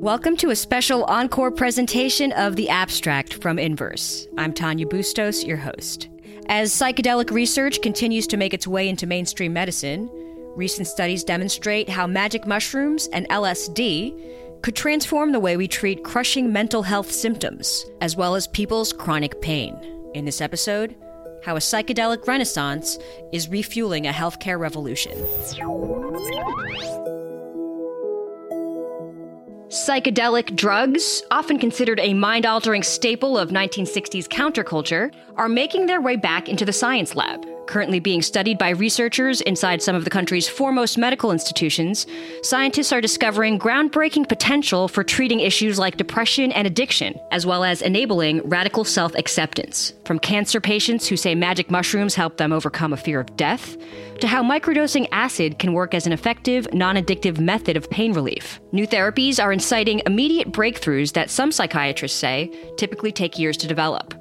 Welcome to a special encore presentation of The Abstract from Inverse. I'm Tanya Bustos, your host. As psychedelic research continues to make its way into mainstream medicine, recent studies demonstrate how magic mushrooms and LSD could transform the way we treat crushing mental health symptoms, as well as people's chronic pain. In this episode, how a psychedelic renaissance is refueling a healthcare revolution. Psychedelic drugs, often considered a mind altering staple of 1960s counterculture, are making their way back into the science lab. Currently being studied by researchers inside some of the country's foremost medical institutions, scientists are discovering groundbreaking potential for treating issues like depression and addiction, as well as enabling radical self acceptance. From cancer patients who say magic mushrooms help them overcome a fear of death, to how microdosing acid can work as an effective, non addictive method of pain relief. New therapies are inciting immediate breakthroughs that some psychiatrists say typically take years to develop.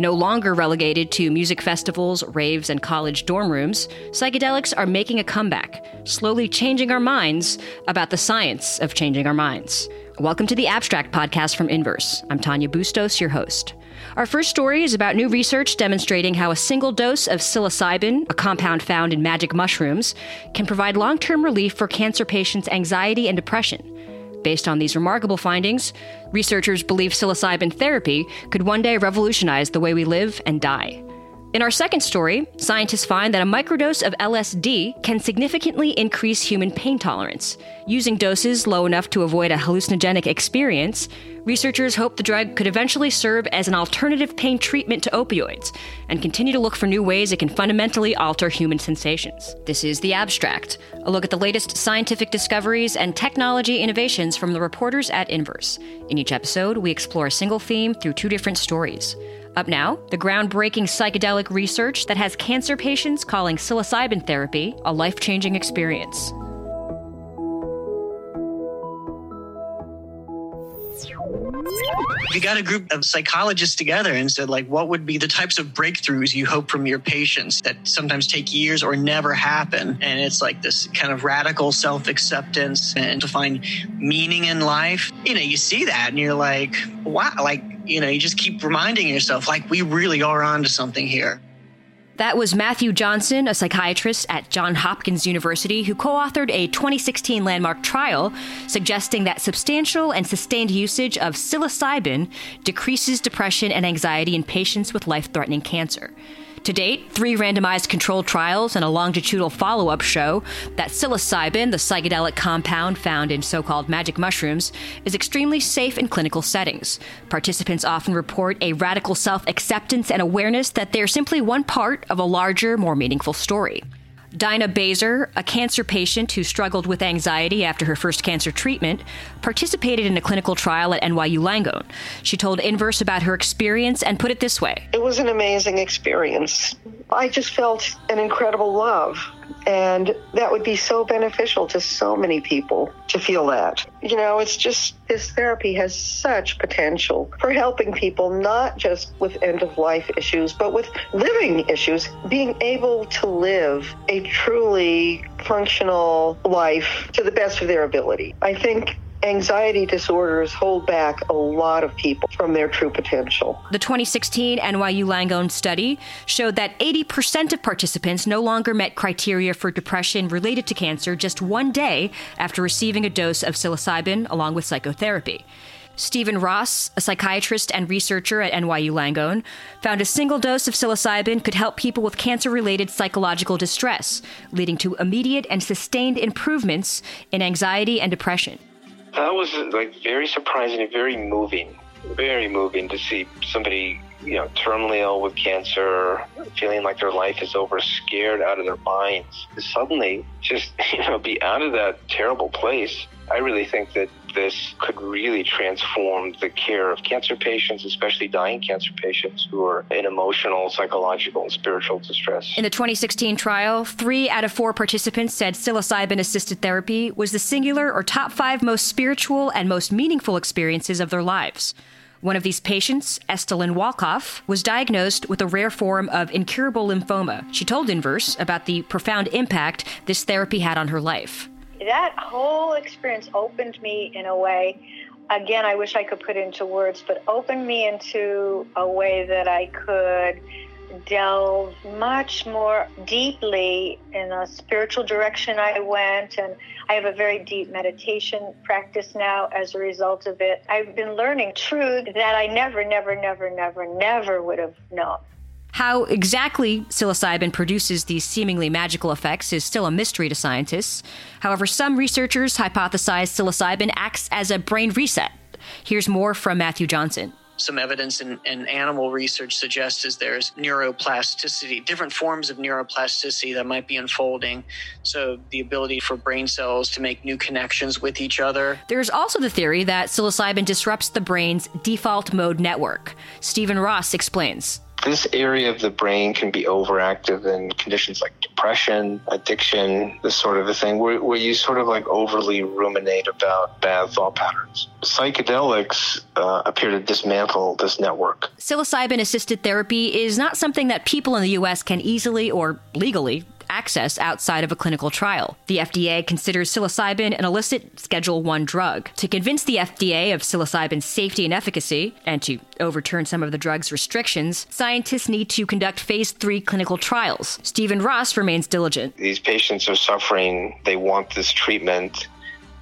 No longer relegated to music festivals, raves, and college dorm rooms, psychedelics are making a comeback, slowly changing our minds about the science of changing our minds. Welcome to the Abstract Podcast from Inverse. I'm Tanya Bustos, your host. Our first story is about new research demonstrating how a single dose of psilocybin, a compound found in magic mushrooms, can provide long term relief for cancer patients' anxiety and depression. Based on these remarkable findings, researchers believe psilocybin therapy could one day revolutionize the way we live and die. In our second story, scientists find that a microdose of LSD can significantly increase human pain tolerance. Using doses low enough to avoid a hallucinogenic experience, researchers hope the drug could eventually serve as an alternative pain treatment to opioids and continue to look for new ways it can fundamentally alter human sensations. This is The Abstract, a look at the latest scientific discoveries and technology innovations from the reporters at Inverse. In each episode, we explore a single theme through two different stories. Up now, the groundbreaking psychedelic research that has cancer patients calling psilocybin therapy a life changing experience. You got a group of psychologists together and said, like, what would be the types of breakthroughs you hope from your patients that sometimes take years or never happen? And it's like this kind of radical self acceptance and to find meaning in life. You know, you see that and you're like, wow, like, you know, you just keep reminding yourself, like, we really are onto something here. That was Matthew Johnson, a psychiatrist at Johns Hopkins University, who co authored a 2016 landmark trial suggesting that substantial and sustained usage of psilocybin decreases depression and anxiety in patients with life threatening cancer. To date, three randomized controlled trials and a longitudinal follow up show that psilocybin, the psychedelic compound found in so called magic mushrooms, is extremely safe in clinical settings. Participants often report a radical self acceptance and awareness that they're simply one part of a larger, more meaningful story. Dinah Bazer, a cancer patient who struggled with anxiety after her first cancer treatment, participated in a clinical trial at NYU Langone. She told Inverse about her experience and put it this way It was an amazing experience. I just felt an incredible love. And that would be so beneficial to so many people to feel that. You know, it's just this therapy has such potential for helping people, not just with end of life issues, but with living issues, being able to live a truly functional life to the best of their ability. I think anxiety disorders hold back a lot of people from their true potential. The 2016 NYU Langone study showed that 80% of participants no longer met criteria for depression related to cancer just one day after receiving a dose of psilocybin along with psychotherapy. Stephen Ross, a psychiatrist and researcher at NYU Langone, found a single dose of psilocybin could help people with cancer related psychological distress, leading to immediate and sustained improvements in anxiety and depression. That was like very surprising and very moving. Very moving to see somebody, you know, terminally ill with cancer, feeling like their life is over, scared out of their minds. Suddenly just, you know, be out of that terrible place. I really think that this could really transform the care of cancer patients, especially dying cancer patients who are in emotional, psychological, and spiritual distress. In the 2016 trial, three out of four participants said psilocybin assisted therapy was the singular or top five most spiritual and most meaningful experiences of their lives. One of these patients, Estalyn Walcoff, was diagnosed with a rare form of incurable lymphoma. She told Inverse about the profound impact this therapy had on her life that whole experience opened me in a way again, I wish I could put into words, but opened me into a way that I could delve much more deeply in a spiritual direction I went and I have a very deep meditation practice now as a result of it. I've been learning truth that I never, never, never, never, never would have known. How exactly psilocybin produces these seemingly magical effects is still a mystery to scientists. However, some researchers hypothesize psilocybin acts as a brain reset. Here's more from Matthew Johnson some evidence in, in, animal research suggests is there's neuroplasticity, different forms of neuroplasticity that might be unfolding. So the ability for brain cells to make new connections with each other. There's also the theory that psilocybin disrupts the brain's default mode network. Stephen Ross explains this area of the brain can be overactive in conditions like depression, addiction, this sort of a thing, where, where you sort of like overly ruminate about bad thought patterns. Psychedelics uh, appear to dismantle this network. Psilocybin assisted therapy is not something that people in the U.S. can easily or legally access outside of a clinical trial. The FDA considers psilocybin an illicit Schedule 1 drug. To convince the FDA of psilocybin's safety and efficacy, and to overturn some of the drug's restrictions, scientists need to conduct phase 3 clinical trials. Stephen Ross remains diligent. These patients are suffering, they want this treatment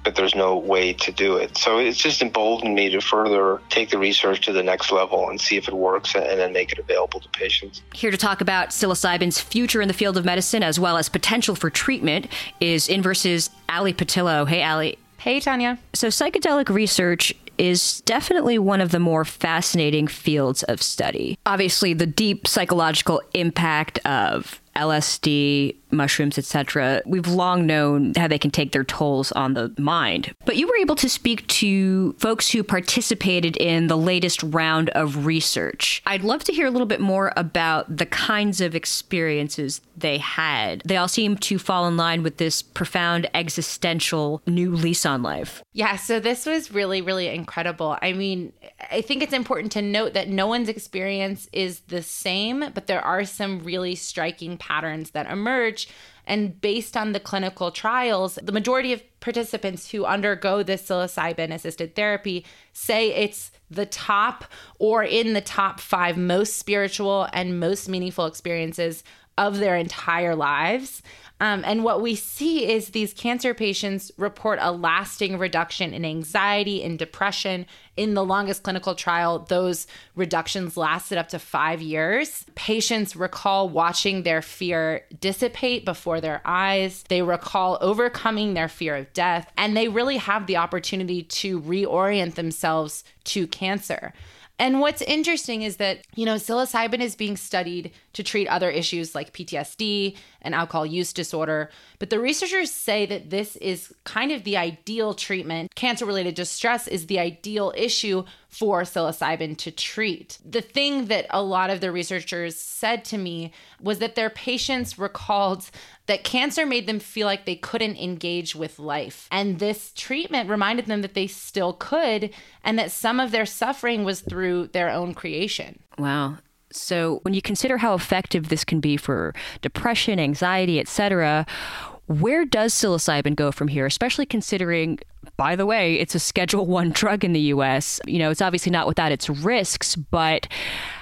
but there's no way to do it. So it's just emboldened me to further take the research to the next level and see if it works and then make it available to patients. Here to talk about psilocybin's future in the field of medicine as well as potential for treatment is Inverse's Ali Pattillo. Hey, Ali. Hey, Tanya. So, psychedelic research is definitely one of the more fascinating fields of study. Obviously, the deep psychological impact of LSD, mushrooms, etc. We've long known how they can take their tolls on the mind. But you were able to speak to folks who participated in the latest round of research. I'd love to hear a little bit more about the kinds of experiences they had. They all seem to fall in line with this profound existential new lease on life. Yeah, so this was really, really incredible. I mean, I think it's important to note that no one's experience is the same, but there are some really striking patterns that emerge. And based on the clinical trials, the majority of participants who undergo this psilocybin assisted therapy say it's the top or in the top five most spiritual and most meaningful experiences of their entire lives. Um, and what we see is these cancer patients report a lasting reduction in anxiety and depression. In the longest clinical trial, those reductions lasted up to five years. Patients recall watching their fear dissipate before their eyes. They recall overcoming their fear of death, and they really have the opportunity to reorient themselves to cancer. And what's interesting is that, you know, psilocybin is being studied to treat other issues like PTSD and alcohol use disorder. But the researchers say that this is kind of the ideal treatment. Cancer related distress is the ideal issue for psilocybin to treat. The thing that a lot of the researchers said to me was that their patients recalled that cancer made them feel like they couldn't engage with life. And this treatment reminded them that they still could and that some of their suffering was through their own creation. Wow. So, when you consider how effective this can be for depression, anxiety, etc., where does psilocybin go from here, especially considering by the way, it's a schedule 1 drug in the US. You know, it's obviously not without its risks, but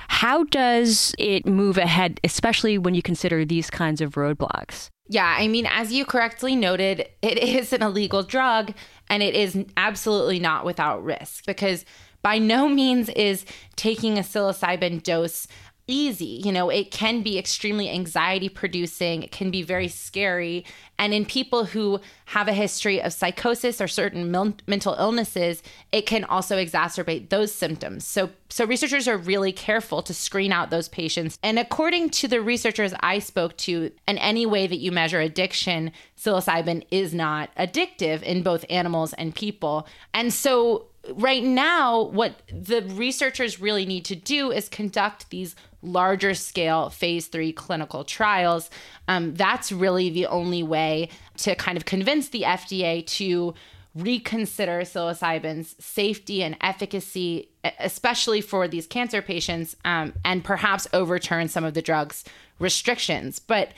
how does it move ahead, especially when you consider these kinds of roadblocks? Yeah, I mean, as you correctly noted, it is an illegal drug and it is absolutely not without risk because by no means is taking a psilocybin dose easy. You know, it can be extremely anxiety producing, it can be very scary. And in people who have a history of psychosis or certain mental illnesses, it can also exacerbate those symptoms. So, so researchers are really careful to screen out those patients. And according to the researchers I spoke to, in any way that you measure addiction, psilocybin is not addictive in both animals and people. And so right now, what the researchers really need to do is conduct these larger scale phase three clinical trials. Um, that's really the only way to kind of convince the FDA to reconsider psilocybin's safety and efficacy, especially for these cancer patients, um, and perhaps overturn some of the drug's restrictions. But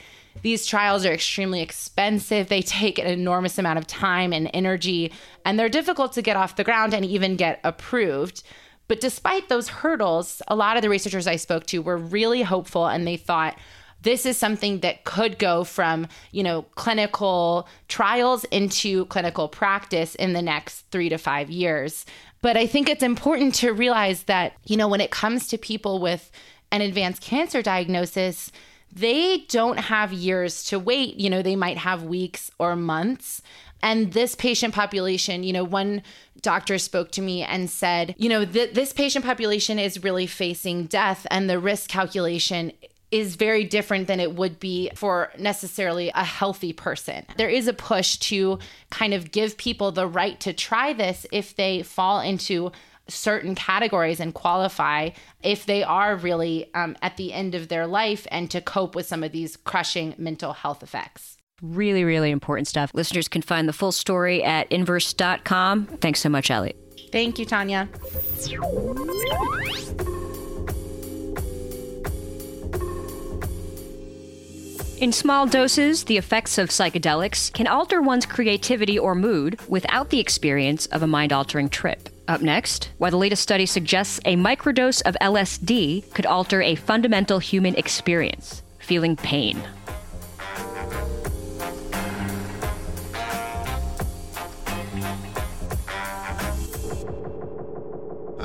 these trials are extremely expensive. They take an enormous amount of time and energy, and they're difficult to get off the ground and even get approved. But despite those hurdles, a lot of the researchers I spoke to were really hopeful and they thought, this is something that could go from you know clinical trials into clinical practice in the next three to five years but i think it's important to realize that you know when it comes to people with an advanced cancer diagnosis they don't have years to wait. You know, they might have weeks or months. And this patient population, you know, one doctor spoke to me and said, you know, th- this patient population is really facing death, and the risk calculation is very different than it would be for necessarily a healthy person. There is a push to kind of give people the right to try this if they fall into certain categories and qualify if they are really um, at the end of their life and to cope with some of these crushing mental health effects. Really, really important stuff. Listeners can find the full story at inverse.com. Thanks so much, Ali. Thank you, Tanya. In small doses, the effects of psychedelics can alter one's creativity or mood without the experience of a mind altering trip. Up next, why the latest study suggests a microdose of LSD could alter a fundamental human experience feeling pain.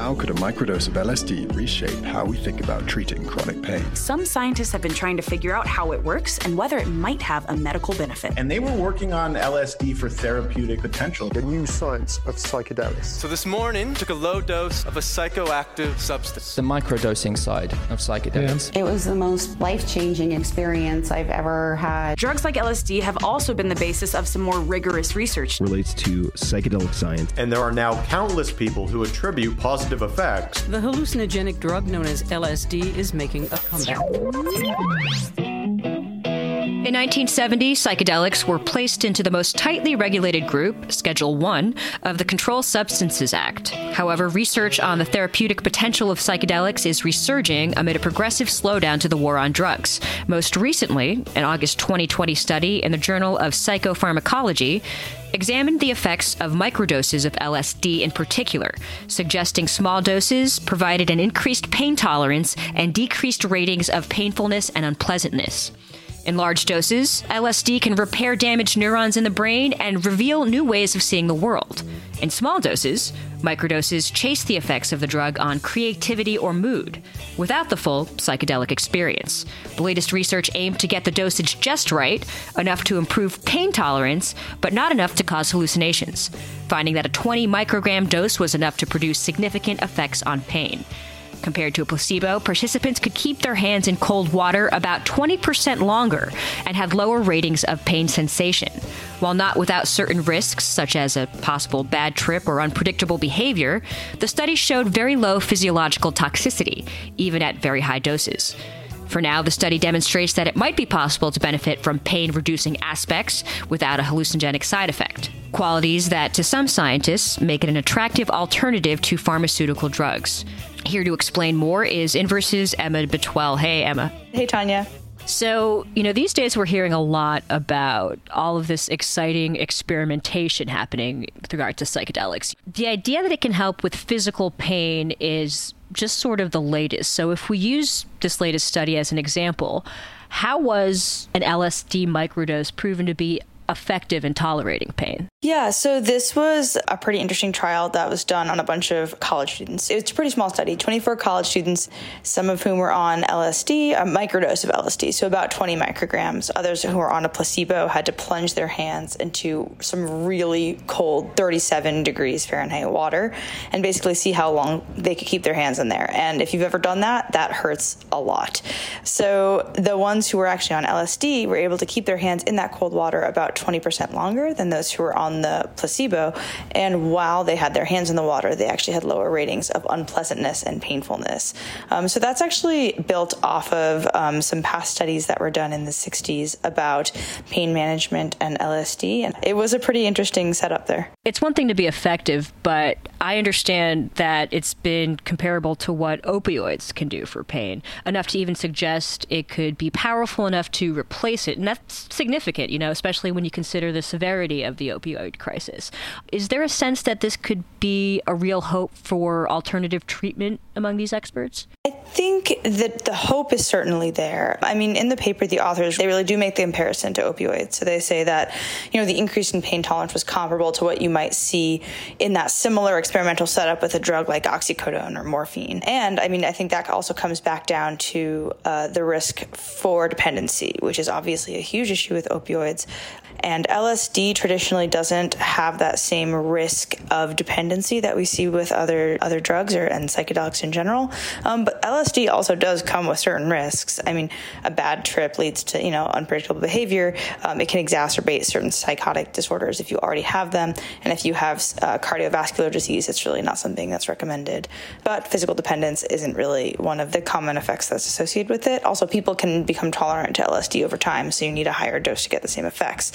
How could a microdose of LSD reshape how we think about treating chronic pain? Some scientists have been trying to figure out how it works and whether it might have a medical benefit. And they were working on LSD for therapeutic potential. The new science of psychedelics. So this morning, took a low dose of a psychoactive substance. The microdosing side of psychedelics. It was the most life changing experience I've ever had. Drugs like LSD have also been the basis of some more rigorous research. Relates to psychedelic science. And there are now countless people who attribute positive effects. The hallucinogenic drug known as LSD is making a comeback. In 1970, psychedelics were placed into the most tightly regulated group, Schedule 1, of the Control Substances Act. However, research on the therapeutic potential of psychedelics is resurging amid a progressive slowdown to the war on drugs. Most recently, an August 2020 study in the Journal of Psychopharmacology examined the effects of microdoses of LSD in particular, suggesting small doses provided an increased pain tolerance and decreased ratings of painfulness and unpleasantness. In large doses, LSD can repair damaged neurons in the brain and reveal new ways of seeing the world. In small doses, microdoses chase the effects of the drug on creativity or mood, without the full psychedelic experience. The latest research aimed to get the dosage just right, enough to improve pain tolerance, but not enough to cause hallucinations, finding that a 20 microgram dose was enough to produce significant effects on pain. Compared to a placebo, participants could keep their hands in cold water about 20% longer and had lower ratings of pain sensation. While not without certain risks, such as a possible bad trip or unpredictable behavior, the study showed very low physiological toxicity, even at very high doses. For now, the study demonstrates that it might be possible to benefit from pain reducing aspects without a hallucinogenic side effect. Qualities that, to some scientists, make it an attractive alternative to pharmaceutical drugs. Here to explain more is Inverse's Emma Betuel. Hey, Emma. Hey, Tanya. So, you know, these days we're hearing a lot about all of this exciting experimentation happening with regard to psychedelics. The idea that it can help with physical pain is just sort of the latest. So, if we use this latest study as an example, how was an LSD microdose proven to be effective in tolerating pain? Yeah, so this was a pretty interesting trial that was done on a bunch of college students. It's a pretty small study 24 college students, some of whom were on LSD, a microdose of LSD, so about 20 micrograms. Others who were on a placebo had to plunge their hands into some really cold 37 degrees Fahrenheit water and basically see how long they could keep their hands in there. And if you've ever done that, that hurts a lot. So the ones who were actually on LSD were able to keep their hands in that cold water about 20% longer than those who were on the placebo. And while they had their hands in the water, they actually had lower ratings of unpleasantness and painfulness. Um, so that's actually built off of um, some past studies that were done in the 60s about pain management and LSD. And it was a pretty interesting setup there. it's one thing to be effective, but I understand that it's been comparable to what opioids can do for pain, enough to even suggest it could be powerful enough to replace it. And that's significant, you know, especially when you consider the severity of the opioid crisis. Is there a sense that this could be a real hope for alternative treatment among these experts? I think that the hope is certainly there. I mean, in the paper, the authors, they really do make the comparison to opioids. So they say that, you know, the increase in pain tolerance was comparable to what you might see in that similar experimental setup with a drug like oxycodone or morphine. And I mean, I think that also comes back down to uh, the risk for dependency, which is obviously a huge issue with opioids. And LSD traditionally doesn't have that same risk of dependency that we see with other other drugs or and psychedelics in general. Um, but LSD also does come with certain risks. I mean, a bad trip leads to you know unpredictable behavior. Um, it can exacerbate certain psychotic disorders if you already have them, and if you have uh, cardiovascular disease, it's really not something that's recommended. But physical dependence isn't really one of the common effects that's associated with it. Also, people can become tolerant to LSD over time, so you need a higher dose to get the same effects.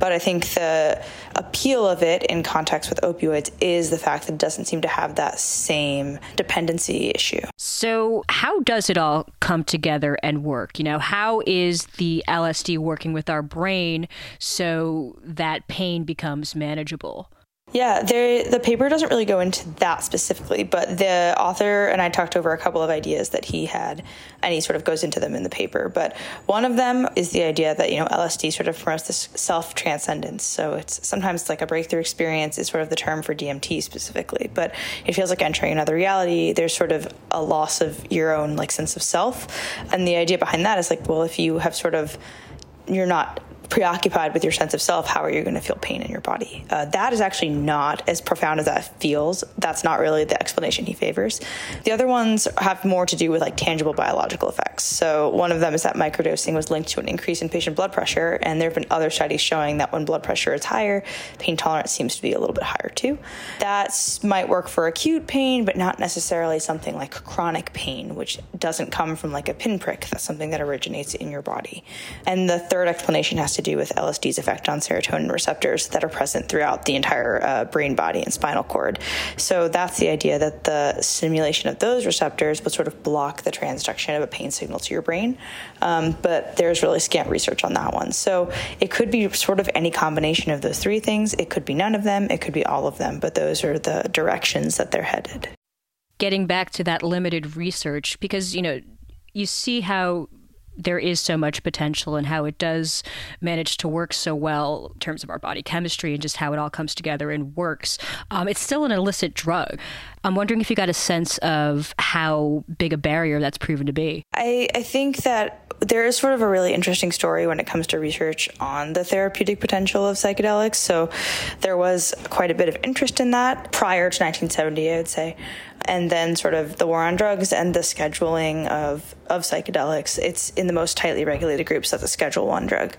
But I think the appeal of it in context with opioids is the fact that it doesn't seem to have that same dependency issue. So, how does it all come together and work? You know, how is the LSD working with our brain so that pain becomes manageable? Yeah, the paper doesn't really go into that specifically, but the author and I talked over a couple of ideas that he had, and he sort of goes into them in the paper. But one of them is the idea that you know LSD sort of promotes this self transcendence. So it's sometimes like a breakthrough experience is sort of the term for DMT specifically, but it feels like entering another reality. There's sort of a loss of your own like sense of self, and the idea behind that is like, well, if you have sort of you're not preoccupied with your sense of self, how are you going to feel pain in your body? Uh, that is actually not as profound as that feels. That's not really the explanation he favors. The other ones have more to do with like tangible biological effects. So one of them is that microdosing was linked to an increase in patient blood pressure, and there have been other studies showing that when blood pressure is higher, pain tolerance seems to be a little bit higher too. That might work for acute pain, but not necessarily something like chronic pain, which doesn't come from like a pinprick. That's something that originates in your body. And the third explanation has to do with LSD's effect on serotonin receptors that are present throughout the entire uh, brain, body, and spinal cord. So that's the idea that the stimulation of those receptors would sort of block the transduction of a pain signal to your brain. Um, but there's really scant research on that one. So it could be sort of any combination of those three things. It could be none of them. It could be all of them. But those are the directions that they're headed. Getting back to that limited research, because, you know, you see how there is so much potential and how it does manage to work so well in terms of our body chemistry and just how it all comes together and works. Um, it's still an illicit drug. I'm wondering if you got a sense of how big a barrier that's proven to be. I, I think that there is sort of a really interesting story when it comes to research on the therapeutic potential of psychedelics. So there was quite a bit of interest in that prior to 1970, I would say and then sort of the war on drugs and the scheduling of, of psychedelics, it's in the most tightly regulated groups that the Schedule One drug,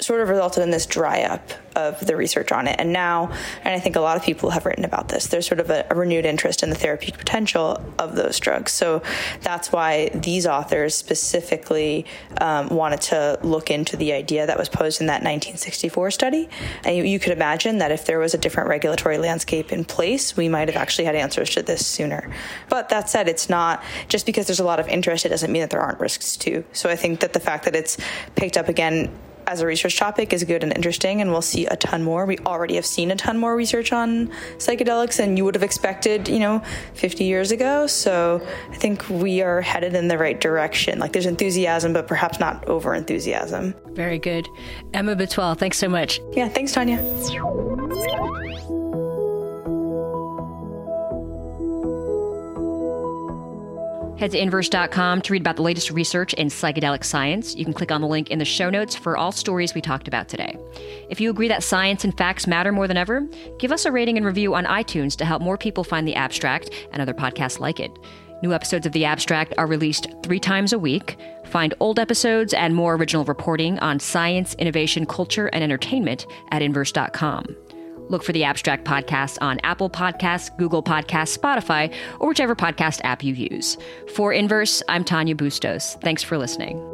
sort of resulted in this dry up of the research on it. And now, and I think a lot of people have written about this, there's sort of a, a renewed interest in the therapeutic potential of those drugs. So that's why these authors specifically um, wanted to look into the idea that was posed in that 1964 study. And you, you could imagine that if there was a different regulatory landscape in place, we might have actually had answers to this sooner. But that said, it's not just because there's a lot of interest, it doesn't mean that there aren't risks too. So I think that the fact that it's picked up again as a research topic is good and interesting, and we'll see a ton more. We already have seen a ton more research on psychedelics than you would have expected, you know, 50 years ago. So I think we are headed in the right direction. Like there's enthusiasm, but perhaps not over enthusiasm. Very good. Emma Betuel, thanks so much. Yeah, thanks, Tanya. Head to inverse.com to read about the latest research in psychedelic science. You can click on the link in the show notes for all stories we talked about today. If you agree that science and facts matter more than ever, give us a rating and review on iTunes to help more people find the abstract and other podcasts like it. New episodes of The Abstract are released three times a week. Find old episodes and more original reporting on science, innovation, culture, and entertainment at inverse.com. Look for the Abstract Podcast on Apple Podcasts, Google Podcasts, Spotify, or whichever podcast app you use. For Inverse, I'm Tanya Bustos. Thanks for listening.